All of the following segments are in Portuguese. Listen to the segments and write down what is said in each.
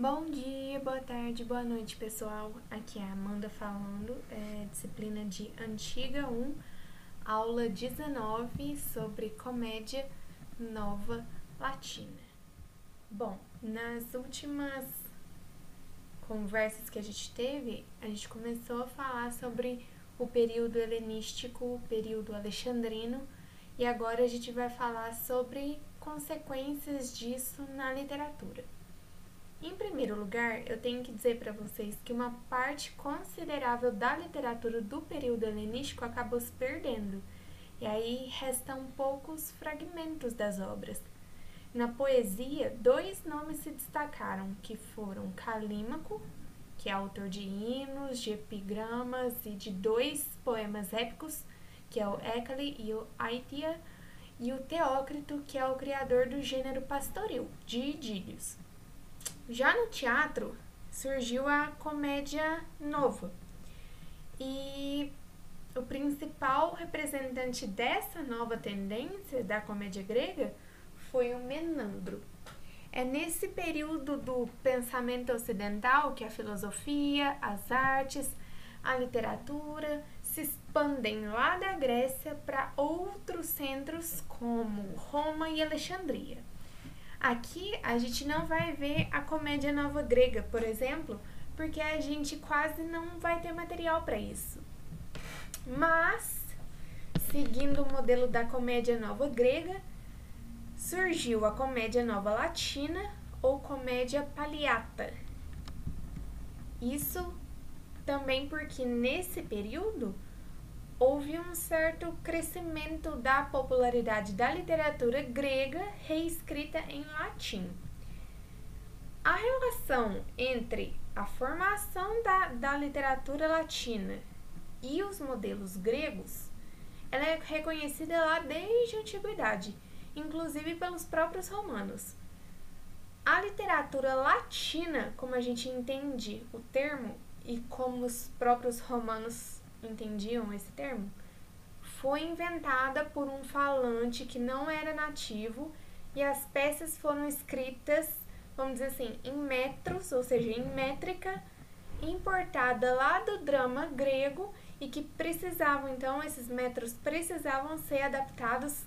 Bom dia, boa tarde, boa noite, pessoal. Aqui é a Amanda falando, é, disciplina de Antiga 1, aula 19 sobre comédia nova latina. Bom, nas últimas conversas que a gente teve, a gente começou a falar sobre o período helenístico, o período alexandrino, e agora a gente vai falar sobre consequências disso na literatura. Em primeiro lugar, eu tenho que dizer para vocês que uma parte considerável da literatura do período helenístico acabou se perdendo, e aí restam poucos fragmentos das obras. Na poesia, dois nomes se destacaram, que foram Calímaco, que é autor de hinos, de epigramas e de dois poemas épicos, que é o Écale e o Aitia, e o Teócrito, que é o criador do gênero pastoril, de idílios. Já no teatro surgiu a comédia nova. E o principal representante dessa nova tendência da comédia grega foi o Menandro. É nesse período do pensamento ocidental que a filosofia, as artes, a literatura se expandem lá da Grécia para outros centros como Roma e Alexandria. Aqui a gente não vai ver a comédia nova grega, por exemplo, porque a gente quase não vai ter material para isso. Mas, seguindo o modelo da comédia nova grega, surgiu a comédia nova latina ou comédia paliata. Isso também porque nesse período houve um certo crescimento da popularidade da literatura grega reescrita em latim. A relação entre a formação da, da literatura latina e os modelos gregos ela é reconhecida lá desde a antiguidade, inclusive pelos próprios romanos. A literatura latina, como a gente entende o termo e como os próprios romanos entendiam esse termo, foi inventada por um falante que não era nativo e as peças foram escritas, vamos dizer assim, em metros, ou seja, em métrica, importada lá do drama grego e que precisavam, então, esses metros precisavam ser adaptados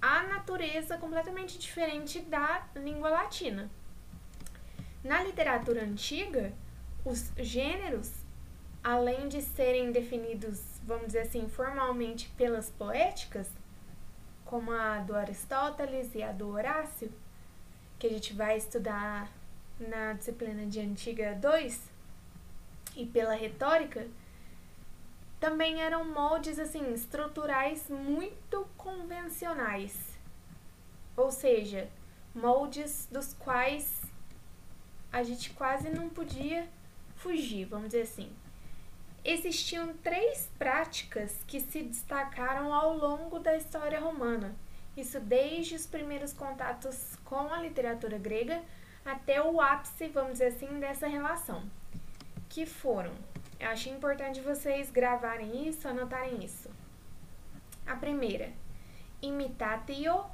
à natureza completamente diferente da língua latina. Na literatura antiga, os gêneros além de serem definidos, vamos dizer assim, formalmente pelas poéticas, como a do Aristóteles e a do Horácio, que a gente vai estudar na disciplina de Antiga 2, e pela retórica, também eram moldes assim estruturais muito convencionais. Ou seja, moldes dos quais a gente quase não podia fugir, vamos dizer assim existiam três práticas que se destacaram ao longo da história romana. Isso desde os primeiros contatos com a literatura grega até o ápice, vamos dizer assim, dessa relação. Que foram, eu acho importante vocês gravarem isso, anotarem isso. A primeira, imitatio,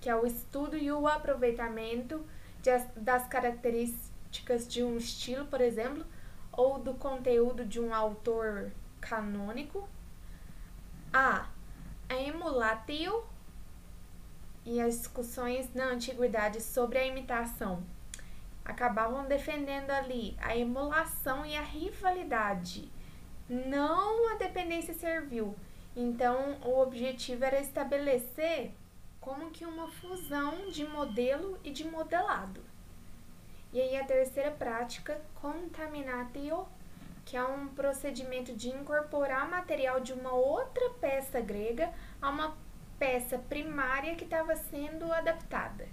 que é o estudo e o aproveitamento de, das características de um estilo, por exemplo, ou do conteúdo de um autor canônico. A. A emulatio e as discussões na antiguidade sobre a imitação acabavam defendendo ali a emulação e a rivalidade, não a dependência servil. Então, o objetivo era estabelecer como que uma fusão de modelo e de modelado. E aí a terceira prática, contaminatio, que é um procedimento de incorporar material de uma outra peça grega a uma peça primária que estava sendo adaptada.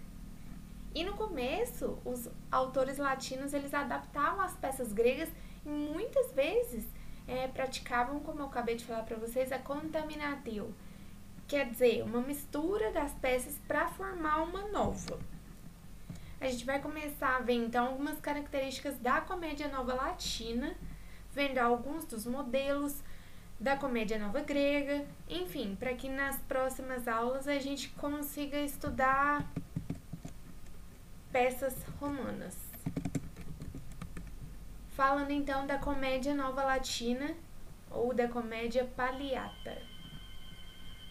E no começo, os autores latinos eles adaptavam as peças gregas e muitas vezes é, praticavam, como eu acabei de falar para vocês, a contaminatio, quer dizer, uma mistura das peças para formar uma nova. A gente vai começar a ver então algumas características da comédia nova latina, vendo alguns dos modelos da comédia nova grega, enfim, para que nas próximas aulas a gente consiga estudar peças romanas. Falando então da comédia nova latina ou da comédia palliata.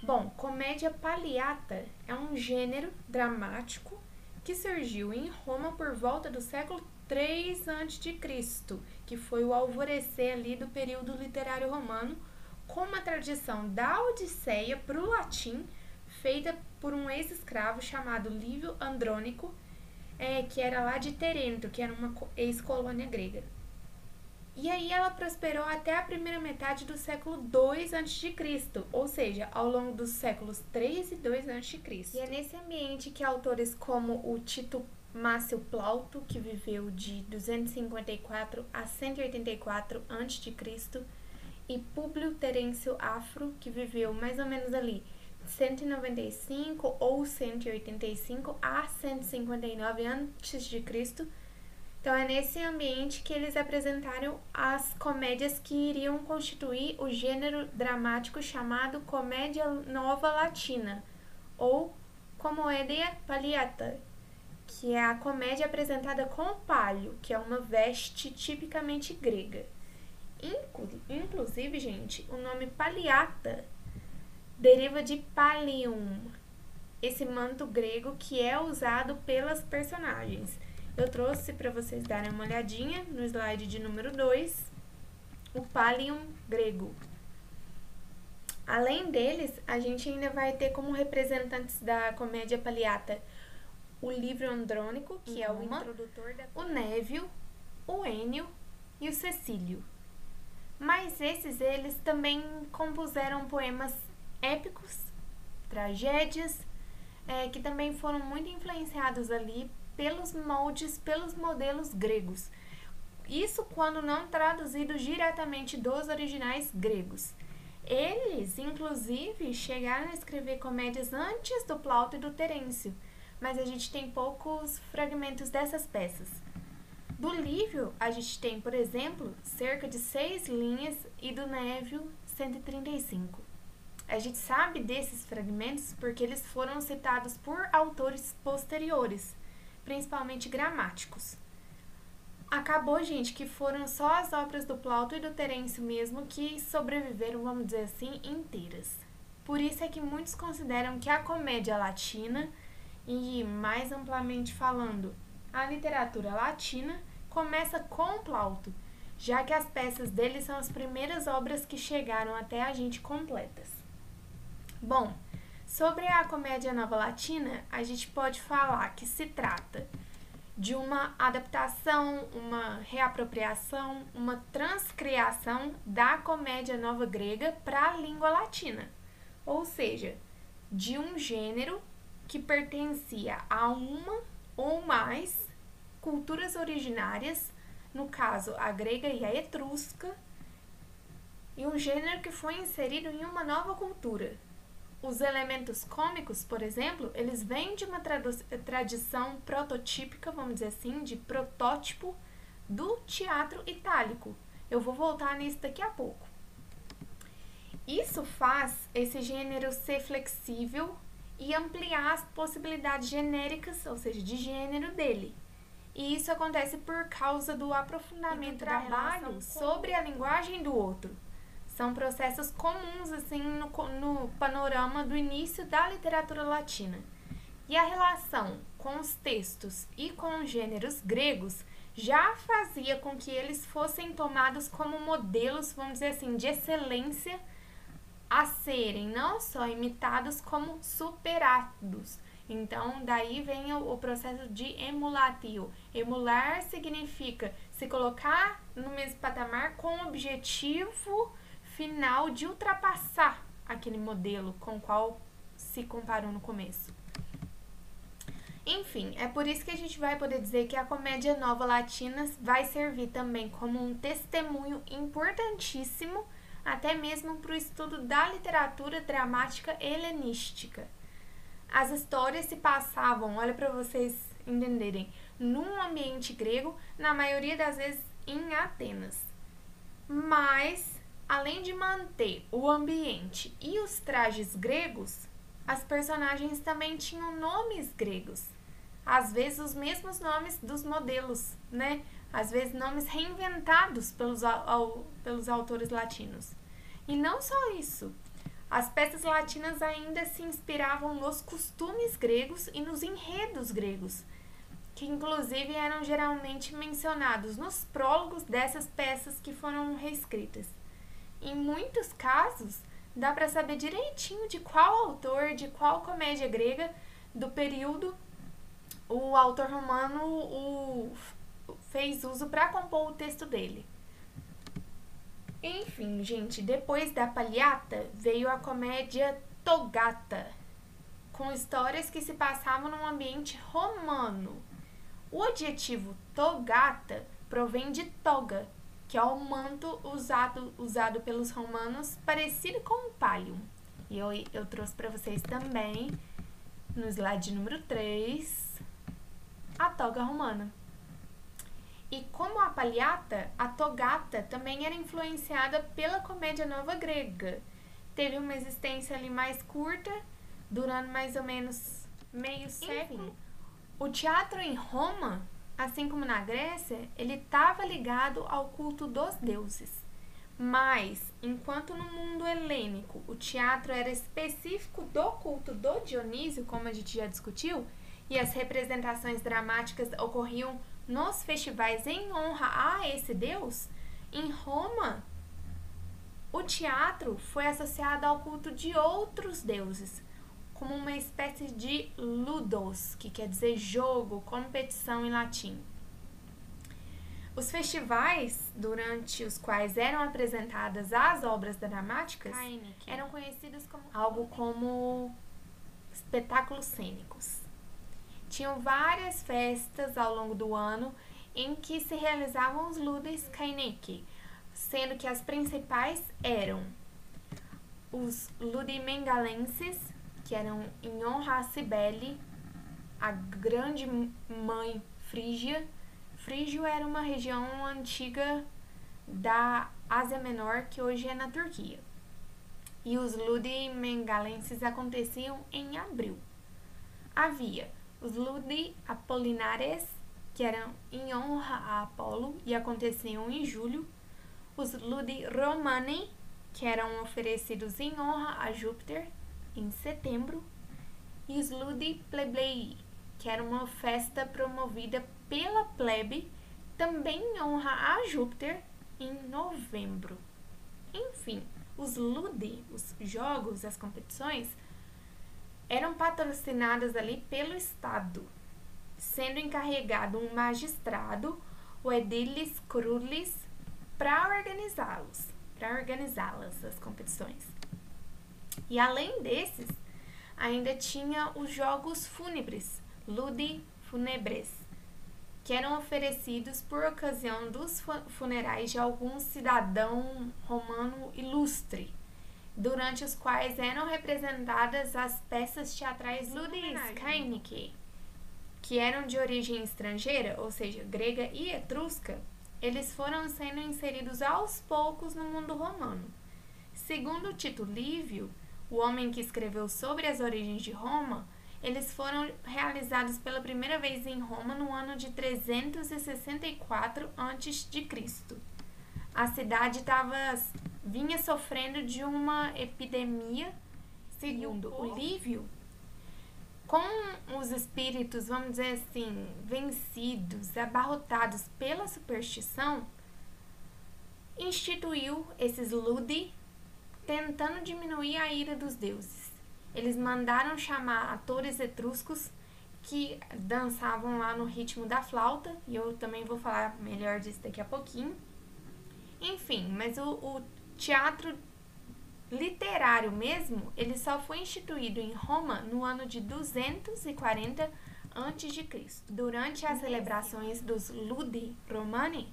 Bom, comédia palliata é um gênero dramático que surgiu em Roma por volta do século 3 a.C., que foi o alvorecer ali do período literário romano, com uma tradição da Odisseia para o latim, feita por um ex-escravo chamado Lívio Andrônico, é, que era lá de Terento, que era uma ex-colônia grega. E aí ela prosperou até a primeira metade do século 2 a.C., ou seja, ao longo dos séculos 3 e 2 a.C. E é nesse ambiente que autores como o Tito Mácio Plauto, que viveu de 254 a 184 a.C., e Públio Terêncio Afro, que viveu mais ou menos ali 195 ou 185 a 159 a.C., então é nesse ambiente que eles apresentaram as comédias que iriam constituir o gênero dramático chamado comédia nova latina, ou comédia palliata, que é a comédia apresentada com palio, que é uma veste tipicamente grega. Inclusive, gente, o nome palliata deriva de pallium, esse manto grego que é usado pelas personagens. Eu trouxe para vocês darem uma olhadinha no slide de número 2, o Pallium grego. Além deles, a gente ainda vai ter como representantes da comédia paliata o livro Andrônico, que é o introdutor da... o Névio, o Enio e o Cecílio. Mas esses eles também compuseram poemas épicos, tragédias, é, que também foram muito influenciados ali pelos moldes, pelos modelos gregos. Isso quando não traduzido diretamente dos originais gregos. Eles, inclusive, chegaram a escrever comédias antes do Plauto e do Terêncio, mas a gente tem poucos fragmentos dessas peças. Do Lívio, a gente tem, por exemplo, cerca de seis linhas e do Névio, 135. A gente sabe desses fragmentos porque eles foram citados por autores posteriores, principalmente gramáticos. Acabou, gente, que foram só as obras do Plauto e do Terêncio mesmo que sobreviveram, vamos dizer assim, inteiras. Por isso é que muitos consideram que a comédia latina, e mais amplamente falando, a literatura latina, começa com Plauto, já que as peças dele são as primeiras obras que chegaram até a gente completas. Bom, Sobre a comédia nova latina, a gente pode falar que se trata de uma adaptação, uma reapropriação, uma transcriação da comédia nova grega para a língua latina, ou seja, de um gênero que pertencia a uma ou mais culturas originárias, no caso a grega e a etrusca, e um gênero que foi inserido em uma nova cultura, os elementos cômicos, por exemplo, eles vêm de uma tradição prototípica, vamos dizer assim, de protótipo do teatro itálico. Eu vou voltar nisso daqui a pouco. Isso faz esse gênero ser flexível e ampliar as possibilidades genéricas, ou seja, de gênero dele. E isso acontece por causa do aprofundamento do trabalho sobre a linguagem do outro. São processos comuns assim no, no panorama do início da literatura latina. E a relação com os textos e com os gêneros gregos já fazia com que eles fossem tomados como modelos, vamos dizer assim, de excelência a serem não só imitados como superados. Então, daí vem o, o processo de emulatio. Emular significa se colocar no mesmo patamar com o objetivo final de ultrapassar aquele modelo com o qual se comparou no começo. Enfim, é por isso que a gente vai poder dizer que a comédia nova latina vai servir também como um testemunho importantíssimo, até mesmo para o estudo da literatura dramática helenística. As histórias se passavam, olha para vocês entenderem, num ambiente grego, na maioria das vezes em Atenas. Mas Além de manter o ambiente e os trajes gregos, as personagens também tinham nomes gregos. às vezes os mesmos nomes dos modelos, né? Às vezes nomes reinventados pelos, ao, pelos autores latinos. E não só isso. As peças latinas ainda se inspiravam nos costumes gregos e nos enredos gregos, que inclusive eram geralmente mencionados nos prólogos dessas peças que foram reescritas. Em muitos casos, dá para saber direitinho de qual autor, de qual comédia grega do período o autor romano o fez uso para compor o texto dele. Enfim, gente, depois da Palhata veio a comédia Togata, com histórias que se passavam num ambiente romano. O adjetivo togata provém de toga, que é o manto usado, usado pelos romanos, parecido com o palio. E eu, eu trouxe para vocês também, no slide número 3, a toga romana. E como a palhata, a togata também era influenciada pela comédia nova grega. Teve uma existência ali mais curta, durando mais ou menos meio século. O teatro em Roma, assim como na Grécia, ele estava ligado ao culto dos deuses. Mas, enquanto no mundo helênico o teatro era específico do culto do Dionísio, como a gente já discutiu, e as representações dramáticas ocorriam nos festivais em honra a esse deus, em Roma, o teatro foi associado ao culto de outros deuses, como uma espécie de ludos, que quer dizer jogo, competição em latim. Os festivais, durante os quais eram apresentadas as obras dramáticas, eram conhecidos como algo como espetáculos cênicos. Tinham várias festas ao longo do ano em que se realizavam os Ludes Kaineki, sendo que as principais eram os Ludimengalenses, que eram em honra a Cibele, a grande mãe frígia. Frígio era uma região antiga da Ásia Menor, que hoje é na Turquia. E os Ludimengalenses aconteciam em abril. Havia os Ludi Apolinares, que eram em honra a Apolo e aconteciam em julho, os Ludi Romani, que eram oferecidos em honra a Júpiter, em setembro, e os Ludi Plebei, que era uma festa promovida pela plebe, também em honra a Júpiter, em novembro. Enfim, os Ludi, os jogos, as competições, eram patrocinadas ali pelo Estado, sendo encarregado um magistrado, o edilis crulis, para organizá-los, para organizá-las as competições. E além desses, ainda tinha os jogos fúnebres, ludi funebres, que eram oferecidos por ocasião dos funerais de algum cidadão romano ilustre durante os quais eram representadas as peças teatrais Ludis Kainike, que eram de origem estrangeira, ou seja, grega e etrusca, eles foram sendo inseridos aos poucos no mundo romano. Segundo Tito Livio, o homem que escreveu sobre as origens de Roma, eles foram realizados pela primeira vez em Roma no ano de 364 a.C. A cidade estava vinha sofrendo de uma epidemia, segundo o Lívio, com os espíritos, vamos dizer assim, vencidos, abarrotados pela superstição, instituiu esses Ludi, tentando diminuir a ira dos deuses. Eles mandaram chamar atores etruscos que dançavam lá no ritmo da flauta, e eu também vou falar melhor disso daqui a pouquinho. Enfim, mas o, o teatro literário mesmo, ele só foi instituído em Roma no ano de 240 a.C. Durante as celebrações dos Ludi Romani,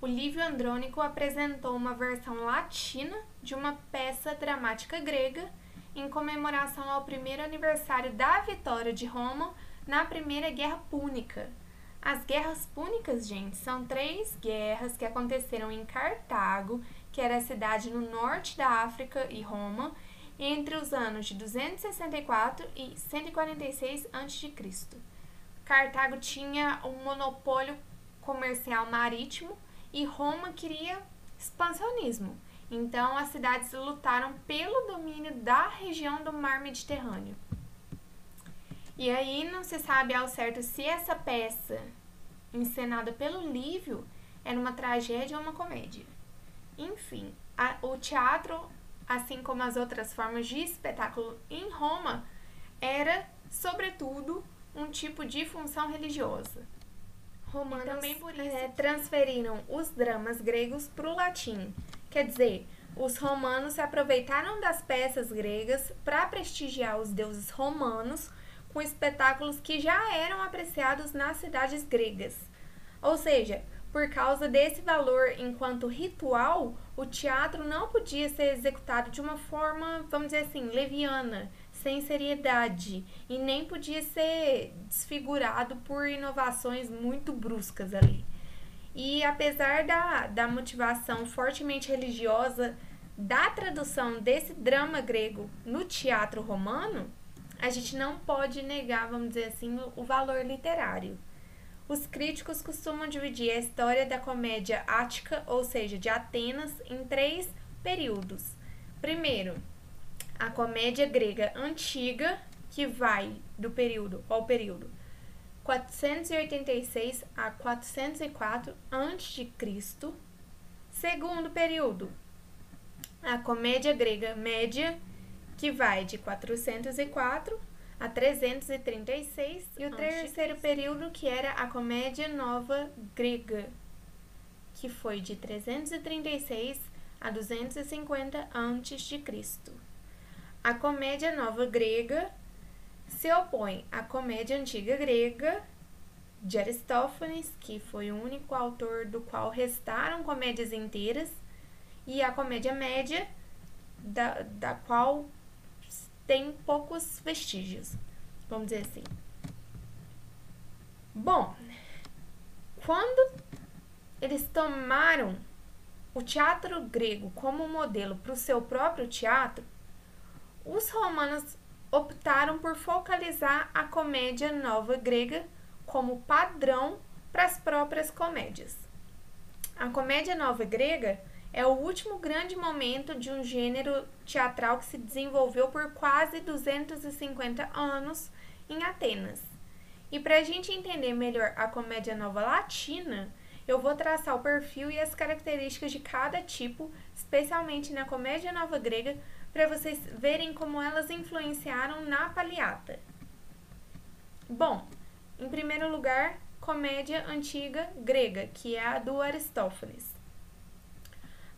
o Lívio Andrônico apresentou uma versão latina de uma peça dramática grega em comemoração ao primeiro aniversário da vitória de Roma na Primeira Guerra Púnica. As guerras púnicas, gente, são três guerras que aconteceram em Cartago que era a cidade no norte da África e Roma, entre os anos de 264 e 146 a.C. Cartago tinha um monopólio comercial marítimo e Roma queria expansionismo. Então, as cidades lutaram pelo domínio da região do mar Mediterrâneo. E aí não se sabe ao certo se essa peça, encenada pelo Lívio, era uma tragédia ou uma comédia. Enfim, a, o teatro, assim como as outras formas de espetáculo em Roma, era, sobretudo, um tipo de função religiosa. Romanos também por isso é, transferiram os dramas gregos para o latim. Quer dizer, os romanos se aproveitaram das peças gregas para prestigiar os deuses romanos com espetáculos que já eram apreciados nas cidades gregas. Ou seja, por causa desse valor enquanto ritual, o teatro não podia ser executado de uma forma, vamos dizer assim, leviana, sem seriedade, e nem podia ser desfigurado por inovações muito bruscas ali. E apesar da, da motivação fortemente religiosa da tradução desse drama grego no teatro romano, a gente não pode negar, vamos dizer assim, o, o valor literário. Os críticos costumam dividir a história da comédia ática, ou seja, de Atenas, em três períodos. Primeiro, a comédia grega antiga, que vai do período ao período 486 a 404 a.C. Segundo período, a comédia grega média, que vai de 404 a 336, e o terceiro período, que era a Comédia Nova Grega, que foi de 336 a 250 a.C. A Comédia Nova Grega se opõe à Comédia Antiga Grega de Aristófanes, que foi o único autor do qual restaram comédias inteiras, e a Comédia Média, da, da qual tem poucos vestígios, vamos dizer assim. Bom, quando eles tomaram o teatro grego como modelo para o seu próprio teatro, os romanos optaram por focalizar a comédia nova grega como padrão para as próprias comédias. A comédia nova grega é o último grande momento de um gênero teatral que se desenvolveu por quase 250 anos em Atenas. E para a gente entender melhor a comédia nova latina, eu vou traçar o perfil e as características de cada tipo, especialmente na comédia nova grega, para vocês verem como elas influenciaram na paliata. Bom, em primeiro lugar, comédia antiga grega, que é a do Aristófanes.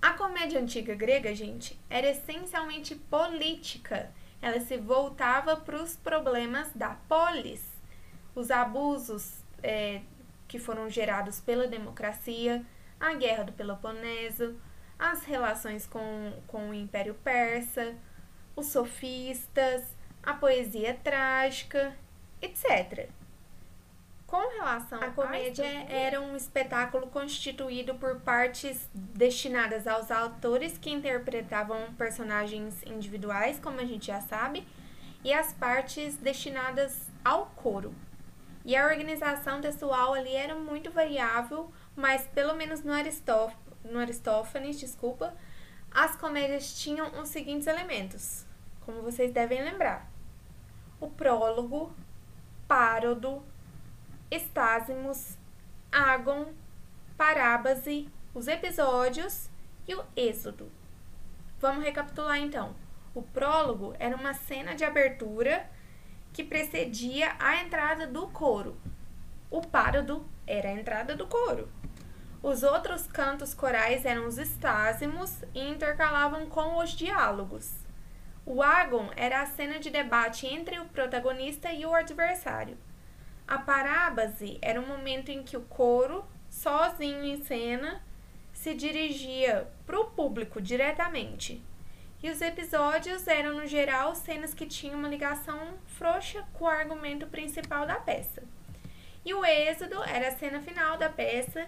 A comédia antiga grega, gente, era essencialmente política. Ela se voltava para os problemas da polis, os abusos é, que foram gerados pela democracia, a guerra do Peloponeso, as relações com, com o Império Persa, os sofistas, a poesia trágica, etc. Com relação à comédia, era um espetáculo constituído por partes destinadas aos autores que interpretavam personagens individuais, como a gente já sabe, e as partes destinadas ao coro. E a organização textual ali era muito variável, mas pelo menos no, Aristóf no Aristófanes, desculpa, as comédias tinham os seguintes elementos, como vocês devem lembrar: o prólogo, párodo, Estásimos, Agon, Parábase, os episódios e o Êxodo. Vamos recapitular então. O prólogo era uma cena de abertura que precedia a entrada do coro. O párodo era a entrada do coro. Os outros cantos corais eram os estásimos e intercalavam com os diálogos. O Agon era a cena de debate entre o protagonista e o adversário. A parábase era um momento em que o coro, sozinho em cena, se dirigia para o público diretamente. E os episódios eram, no geral, cenas que tinham uma ligação frouxa com o argumento principal da peça. E o êxodo era a cena final da peça,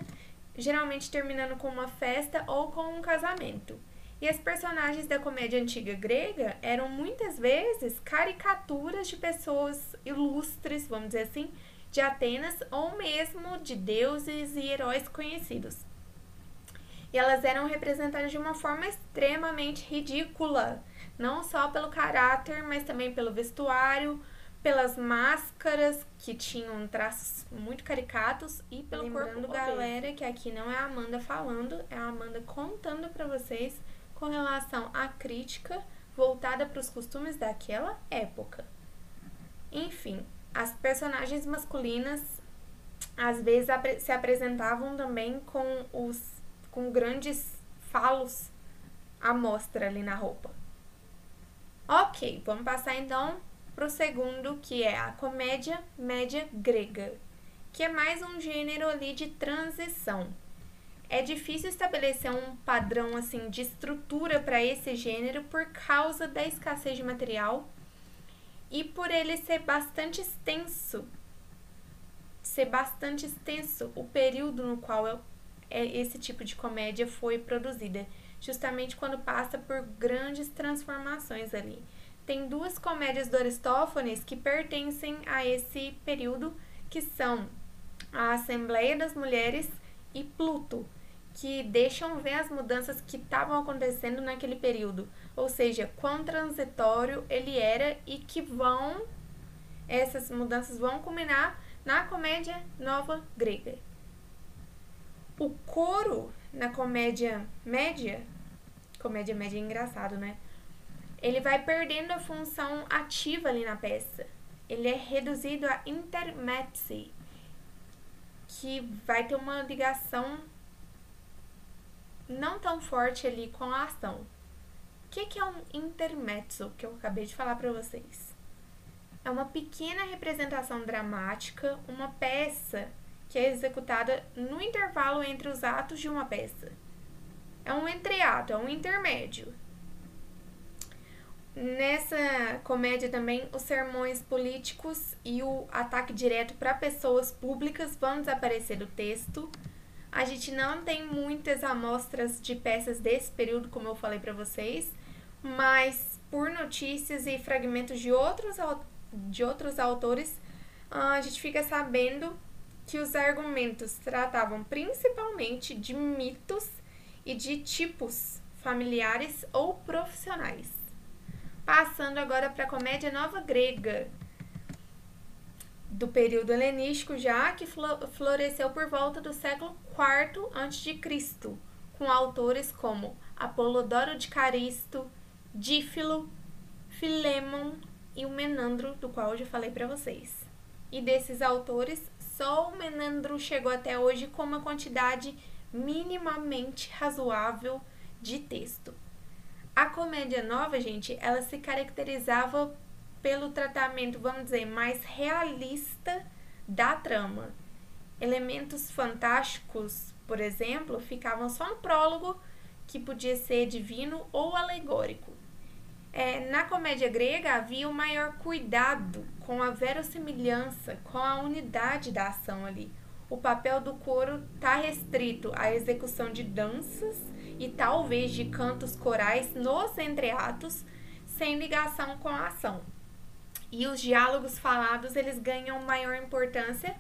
geralmente terminando com uma festa ou com um casamento. E as personagens da comédia antiga grega eram muitas vezes caricaturas de pessoas ilustres, vamos dizer assim, de Atenas ou mesmo de deuses e heróis conhecidos. E elas eram representadas de uma forma extremamente ridícula, não só pelo caráter, mas também pelo vestuário, pelas máscaras que tinham traços muito caricatos e pelo Lembrando, corpo galera, que aqui não é a Amanda falando, é a Amanda contando para vocês com relação à crítica voltada para os costumes daquela época. Enfim, as personagens masculinas às vezes se apresentavam também com os com grandes falos à mostra ali na roupa. Ok, vamos passar então para o segundo, que é a comédia média grega, que é mais um gênero ali de transição. É difícil estabelecer um padrão assim de estrutura para esse gênero por causa da escassez de material e por ele ser bastante extenso. Ser bastante extenso o período no qual é, esse tipo de comédia foi produzida, justamente quando passa por grandes transformações ali. Tem duas comédias do Aristófanes que pertencem a esse período, que são a Assembleia das Mulheres e Pluto, que deixam ver as mudanças que estavam acontecendo naquele período, ou seja, quão transitório ele era e que vão essas mudanças vão culminar na comédia nova grega. O coro na comédia média, comédia média é engraçado, né? Ele vai perdendo a função ativa ali na peça. Ele é reduzido a intermezzi, que vai ter uma ligação não tão forte ali com a ação. O que, que é um intermezzo que eu acabei de falar para vocês? É uma pequena representação dramática, uma peça que é executada no intervalo entre os atos de uma peça. É um entreato, é um intermédio. Nessa comédia também, os sermões políticos e o ataque direto para pessoas públicas vão desaparecer do texto. A gente não tem muitas amostras de peças desse período, como eu falei para vocês, mas por notícias e fragmentos de outros, de outros autores, a gente fica sabendo que os argumentos tratavam principalmente de mitos e de tipos familiares ou profissionais. Passando agora para a comédia nova grega, do período helenístico já, que floresceu por volta do século IV a.C., com autores como Apolodoro de Caristo, Dífilo, Filemon e o Menandro, do qual eu já falei para vocês. E desses autores, só o Menandro chegou até hoje com uma quantidade minimamente razoável de texto. A comédia nova, gente, ela se caracterizava pelo tratamento, vamos dizer, mais realista da trama. Elementos fantásticos, por exemplo, ficavam só no prólogo, que podia ser divino ou alegórico. É, na comédia grega havia um maior cuidado com a verossimilhança, com a unidade da ação ali. O papel do coro está restrito à execução de danças e talvez de cantos corais nos entreatos, sem ligação com a ação e os diálogos falados eles ganham maior importância.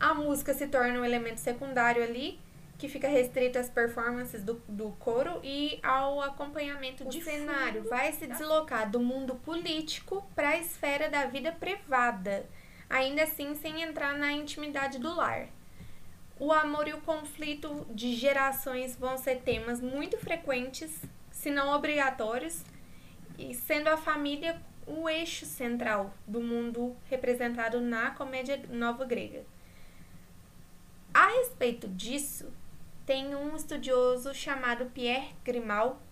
A música se torna um elemento secundário ali, que fica restrito às performances do, do coro e ao acompanhamento o de cenário. Vai se deslocar do mundo político para a esfera da vida privada, ainda assim sem entrar na intimidade do lar. O amor e o conflito de gerações vão ser temas muito frequentes, se não obrigatórios, e sendo a família o eixo central do mundo representado na comédia nova grega. A respeito disso, tem um estudioso chamado Pierre Grimal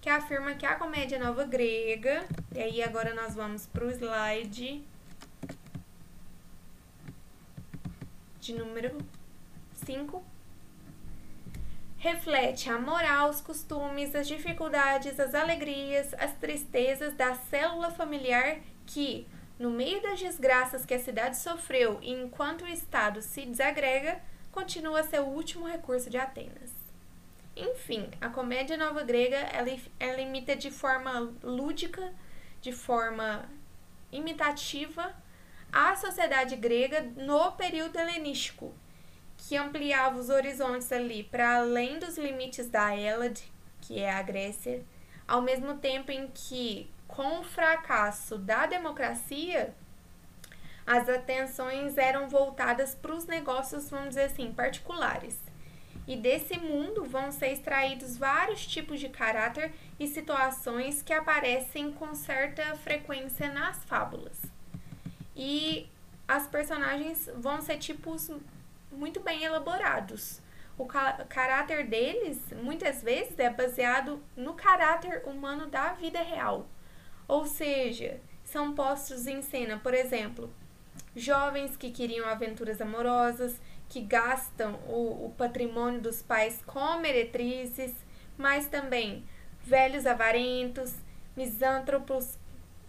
que afirma que a comédia nova grega, e aí agora nós vamos para o slide de número 5 reflete a moral, os costumes, as dificuldades, as alegrias, as tristezas da célula familiar que, no meio das desgraças que a cidade sofreu e enquanto o Estado se desagrega, continua o último recurso de Atenas. Enfim, a comédia nova grega ela, ela imita de forma lúdica, de forma imitativa, a sociedade grega no período helenístico, que ampliava os horizontes ali para além dos limites da Hélade, que é a Grécia, ao mesmo tempo em que, com o fracasso da democracia, as atenções eram voltadas para os negócios, vamos dizer assim, particulares. E desse mundo vão ser extraídos vários tipos de caráter e situações que aparecem com certa frequência nas fábulas. E as personagens vão ser tipos muito bem elaborados. O ca caráter deles, muitas vezes, é baseado no caráter humano da vida real. Ou seja, são postos em cena, por exemplo, jovens que queriam aventuras amorosas, que gastam o, o patrimônio dos pais com meretrizes, mas também velhos avarentos, misântropos,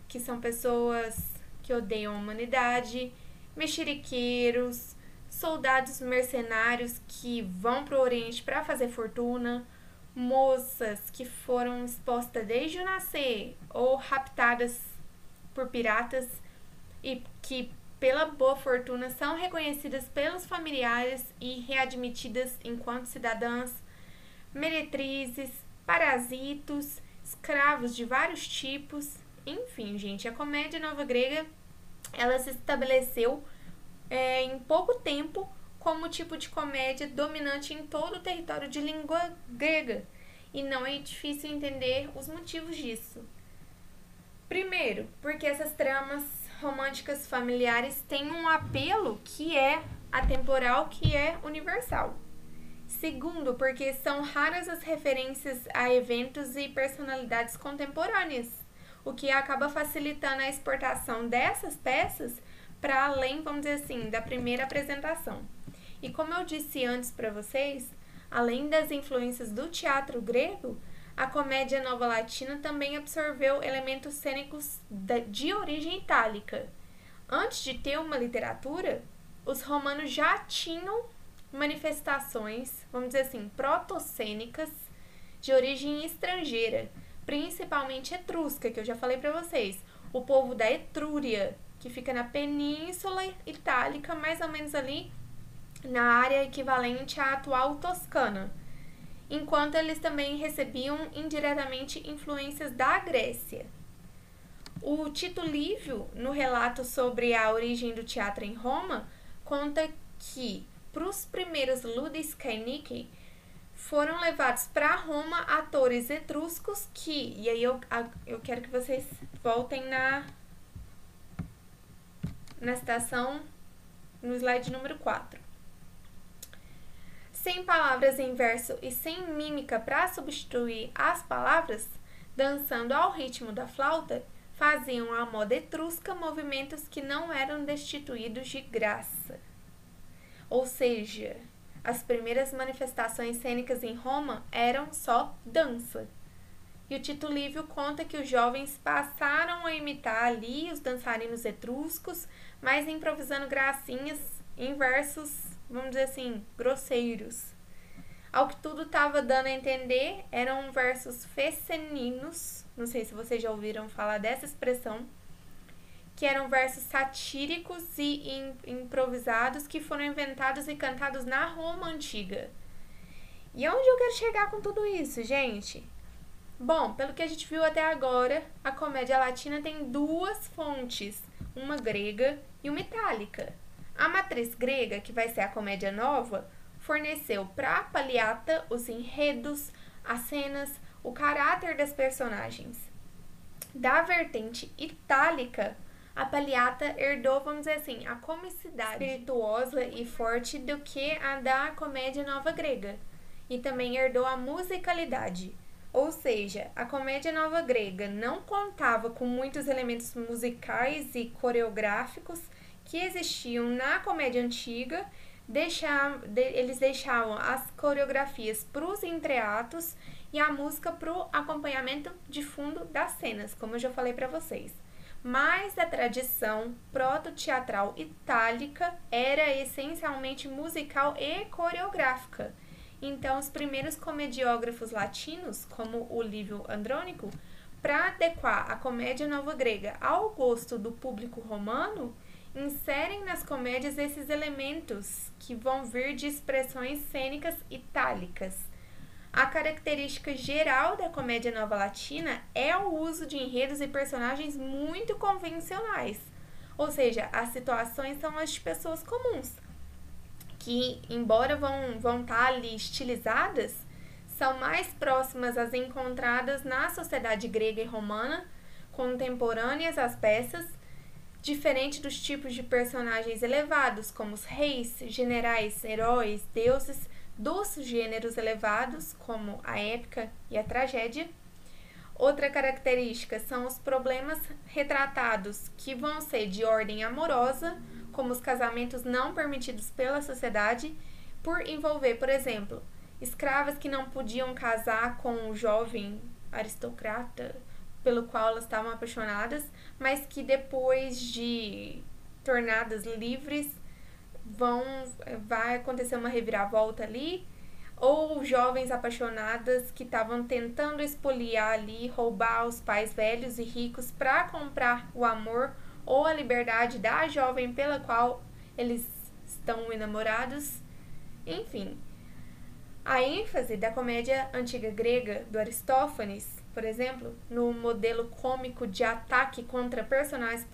que são pessoas que odeiam a humanidade, mexeriqueiros, soldados mercenários que vão para o Oriente para fazer fortuna, moças que foram expostas desde o nascer ou raptadas por piratas e que pela boa fortuna, são reconhecidas pelos familiares e readmitidas enquanto cidadãs, meretrizes, parasitos, escravos de vários tipos. Enfim, gente, a comédia nova grega ela se estabeleceu é, em pouco tempo como tipo de comédia dominante em todo o território de língua grega. E não é difícil entender os motivos disso. Primeiro, porque essas tramas românticas familiares têm um apelo que é atemporal, que é universal. Segundo, porque são raras as referências a eventos e personalidades contemporâneas, o que acaba facilitando a exportação dessas peças para além, vamos dizer assim, da primeira apresentação. E como eu disse antes para vocês, além das influências do teatro grego, a comédia nova latina também absorveu elementos cênicos de origem itálica. Antes de ter uma literatura, os romanos já tinham manifestações, vamos dizer assim, protocênicas de origem estrangeira, principalmente etrusca, que eu já falei para vocês. O povo da Etrúria, que fica na Península Itálica, mais ou menos ali na área equivalente à atual Toscana enquanto eles também recebiam indiretamente influências da Grécia. O Tito Livio, no relato sobre a origem do teatro em Roma, conta que para os primeiros Ludis Caenici foram levados para Roma atores etruscos que, e aí eu, eu quero que vocês voltem na na citação no slide número 4 sem palavras em verso e sem mímica para substituir as palavras, dançando ao ritmo da flauta, faziam à moda etrusca movimentos que não eram destituídos de graça. Ou seja, as primeiras manifestações cênicas em Roma eram só dança. E o Tito Livio conta que os jovens passaram a imitar ali os dançarinos etruscos, mas improvisando gracinhas em versos vamos dizer assim, grosseiros. Ao que tudo estava dando a entender, eram versos feceninos, não sei se vocês já ouviram falar dessa expressão, que eram versos satíricos e improvisados que foram inventados e cantados na Roma antiga. E onde eu quero chegar com tudo isso, gente? Bom, pelo que a gente viu até agora, a comédia latina tem duas fontes, uma grega e uma itálica. A matriz grega, que vai ser a comédia nova, forneceu para a Paliata os enredos, as cenas, o caráter das personagens. Da vertente itálica, a Paliata herdou, vamos dizer assim, a comicidade espirituosa e forte do que a da comédia nova grega, e também herdou a musicalidade. Ou seja, a comédia nova grega não contava com muitos elementos musicais e coreográficos que existiam na comédia antiga, deixar, de, eles deixavam as coreografias para os entreatos e a música para o acompanhamento de fundo das cenas, como eu já falei para vocês. Mas a tradição proto-teatral itálica era essencialmente musical e coreográfica. Então, os primeiros comediógrafos latinos, como o Lívio Andrônico, para adequar a comédia nova grega ao gosto do público romano, inserem nas comédias esses elementos que vão vir de expressões cênicas itálicas. A característica geral da comédia nova latina é o uso de enredos e personagens muito convencionais, ou seja, as situações são as de pessoas comuns, que, embora vão, vão estar ali estilizadas, são mais próximas às encontradas na sociedade grega e romana, contemporâneas às peças, diferente dos tipos de personagens elevados, como os reis, generais, heróis, deuses, dos gêneros elevados, como a épica e a tragédia. Outra característica são os problemas retratados, que vão ser de ordem amorosa, como os casamentos não permitidos pela sociedade, por envolver, por exemplo, escravas que não podiam casar com o jovem aristocrata pelo qual elas estavam apaixonadas, mas que depois de tornadas livres vão vai acontecer uma reviravolta ali ou jovens apaixonadas que estavam tentando espoliar ali, roubar os pais velhos e ricos para comprar o amor ou a liberdade da jovem pela qual eles estão enamorados. Enfim, a ênfase da comédia antiga grega do Aristófanes por exemplo, no modelo cômico de ataque contra personagens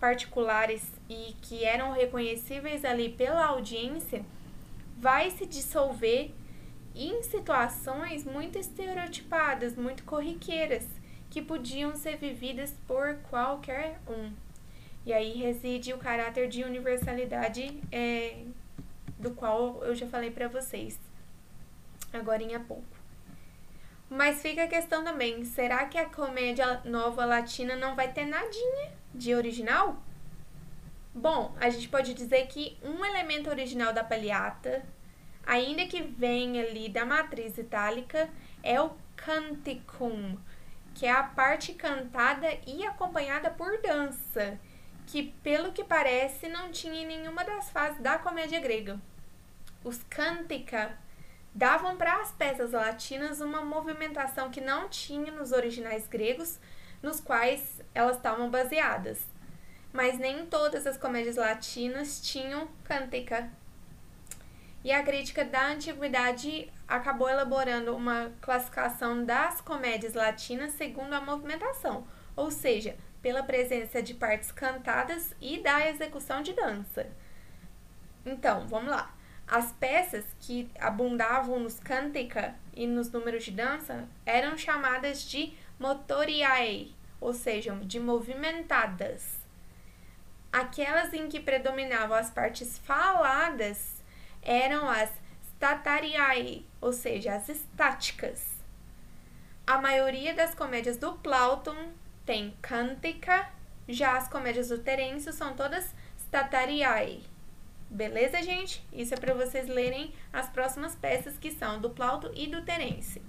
particulares e que eram reconhecíveis ali pela audiência, vai se dissolver em situações muito estereotipadas, muito corriqueiras, que podiam ser vividas por qualquer um. E aí reside o caráter de universalidade é, do qual eu já falei para vocês agora em pouco. Mas fica a questão também, será que a comédia nova latina não vai ter nadinha de original? Bom, a gente pode dizer que um elemento original da Pagliata, ainda que venha ali da matriz itálica, é o canticum, que é a parte cantada e acompanhada por dança, que pelo que parece não tinha em nenhuma das fases da comédia grega. Os cantica davam para as peças latinas uma movimentação que não tinha nos originais gregos, nos quais elas estavam baseadas. Mas nem todas as comédias latinas tinham cântica. E a crítica da antiguidade acabou elaborando uma classificação das comédias latinas segundo a movimentação, ou seja, pela presença de partes cantadas e da execução de dança. Então, vamos lá. As peças que abundavam nos cantica e nos números de dança eram chamadas de motoriae, ou seja, de movimentadas. Aquelas em que predominavam as partes faladas eram as statariae, ou seja, as estáticas. A maioria das comédias do Plauton tem cântica, já as comédias do Terêncio são todas statariae. Beleza, gente? Isso é para vocês lerem as próximas peças que são do Plauto e do Terence.